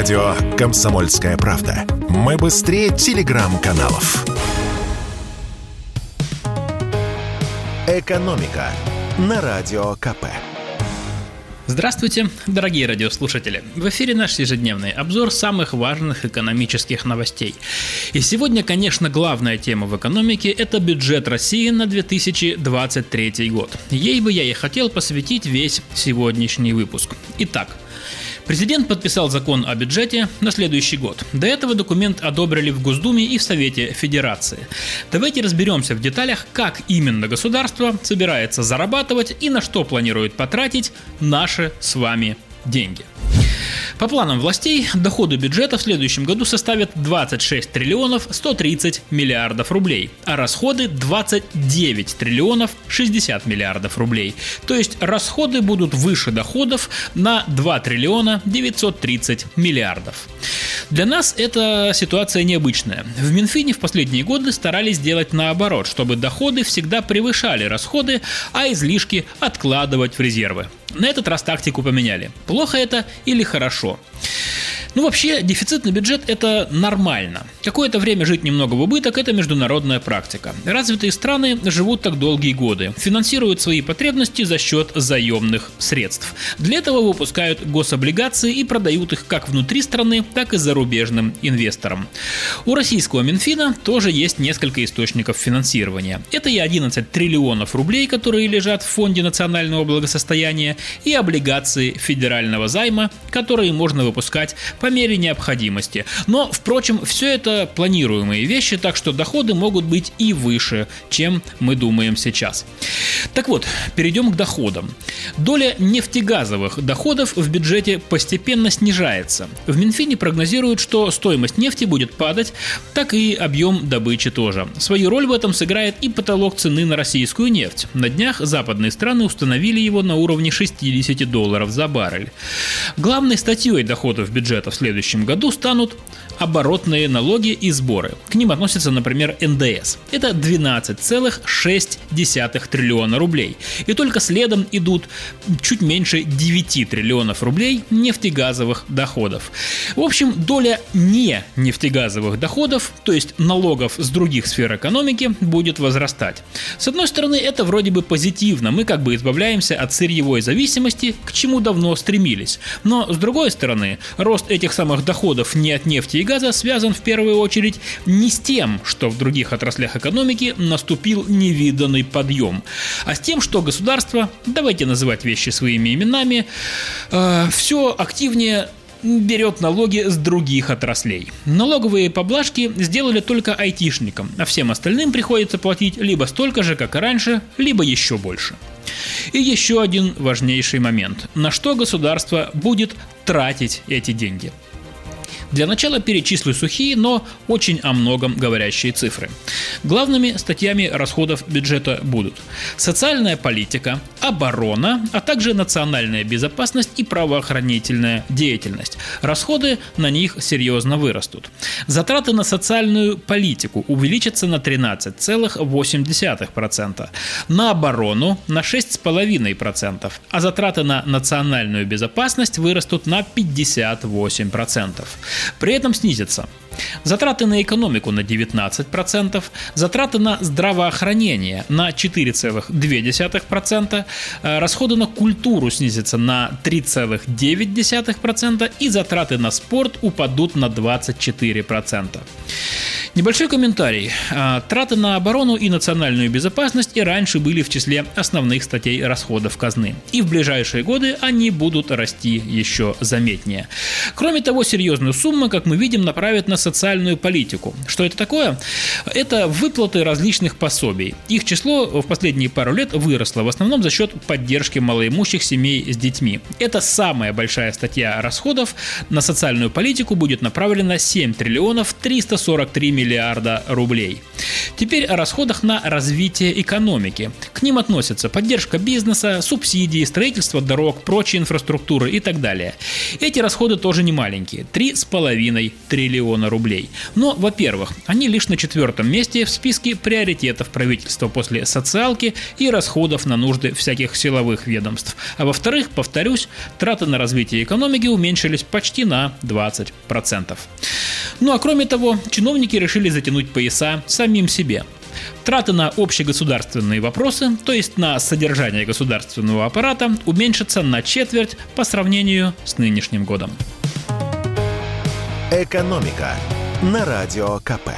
Радио «Комсомольская правда». Мы быстрее телеграм-каналов. «Экономика» на Радио КП. Здравствуйте, дорогие радиослушатели! В эфире наш ежедневный обзор самых важных экономических новостей. И сегодня, конечно, главная тема в экономике – это бюджет России на 2023 год. Ей бы я и хотел посвятить весь сегодняшний выпуск. Итак, Президент подписал закон о бюджете на следующий год. До этого документ одобрили в Госдуме и в Совете Федерации. Давайте разберемся в деталях, как именно государство собирается зарабатывать и на что планирует потратить наши с вами деньги. По планам властей, доходы бюджета в следующем году составят 26 триллионов 130 миллиардов рублей, а расходы 29 триллионов 60 миллиардов рублей. То есть расходы будут выше доходов на 2 триллиона 930 миллиардов. Для нас эта ситуация необычная. В Минфине в последние годы старались делать наоборот, чтобы доходы всегда превышали расходы, а излишки откладывать в резервы. На этот раз тактику поменяли. Плохо это или хорошо? Ну, вообще, дефицитный бюджет – это нормально. Какое-то время жить немного в убыток – это международная практика. Развитые страны живут так долгие годы, финансируют свои потребности за счет заемных средств. Для этого выпускают гособлигации и продают их как внутри страны, так и зарубежным инвесторам. У российского Минфина тоже есть несколько источников финансирования. Это и 11 триллионов рублей, которые лежат в Фонде национального благосостояния, и облигации федерального займа, которые можно выпускать по мере необходимости. Но, впрочем, все это планируемые вещи, так что доходы могут быть и выше, чем мы думаем сейчас. Так вот, перейдем к доходам. Доля нефтегазовых доходов в бюджете постепенно снижается. В Минфине прогнозируют, что стоимость нефти будет падать, так и объем добычи тоже. Свою роль в этом сыграет и потолок цены на российскую нефть. На днях западные страны установили его на уровне 60 долларов за баррель. Главной статьей доходов бюджета в следующем году станут оборотные налоги и сборы. К ним относится, например, НДС. Это 12,6 триллиона рублей. И только следом идут чуть меньше 9 триллионов рублей нефтегазовых доходов. В общем, доля не нефтегазовых доходов, то есть налогов с других сфер экономики, будет возрастать. С одной стороны, это вроде бы позитивно, мы как бы избавляемся от сырьевой зависимости, к чему давно стремились. Но с другой стороны, рост этих самых доходов не от нефти и газа связан в первую очередь не с тем, что в других отраслях экономики наступил невиданный подъем, а с тем, что государство, давайте называть вещи своими именами, э, все активнее берет налоги с других отраслей. Налоговые поблажки сделали только айтишникам, а всем остальным приходится платить либо столько же, как и раньше, либо еще больше. И еще один важнейший момент. На что государство будет тратить эти деньги? Для начала перечислю сухие, но очень о многом говорящие цифры. Главными статьями расходов бюджета будут социальная политика, оборона, а также национальная безопасность и правоохранительная деятельность. Расходы на них серьезно вырастут. Затраты на социальную политику увеличатся на 13,8%, на оборону на 6,5%, а затраты на национальную безопасность вырастут на 58%. При этом снизится Затраты на экономику на 19%, затраты на здравоохранение на 4,2%, э, расходы на культуру снизятся на 3,9% и затраты на спорт упадут на 24%. Небольшой комментарий. А, траты на оборону и национальную безопасность и раньше были в числе основных статей расходов казны. И в ближайшие годы они будут расти еще заметнее. Кроме того, серьезную сумму, как мы видим, направят на социальную политику. Что это такое? Это выплаты различных пособий. Их число в последние пару лет выросло, в основном за счет поддержки малоимущих семей с детьми. Это самая большая статья расходов. На социальную политику будет направлено 7 триллионов 343 миллиарда рублей. Теперь о расходах на развитие экономики. К ним относятся поддержка бизнеса, субсидии, строительство дорог, прочей инфраструктуры и так далее. Эти расходы тоже не маленькие – 3,5 триллиона рублей. Но, во-первых, они лишь на четвертом месте в списке приоритетов правительства после социалки и расходов на нужды всяких силовых ведомств. А во-вторых, повторюсь, траты на развитие экономики уменьшились почти на 20%. Ну а кроме того, чиновники решили затянуть пояса самим себе. Траты на общегосударственные вопросы, то есть на содержание государственного аппарата, уменьшатся на четверть по сравнению с нынешним годом. «Экономика» на Радио КП.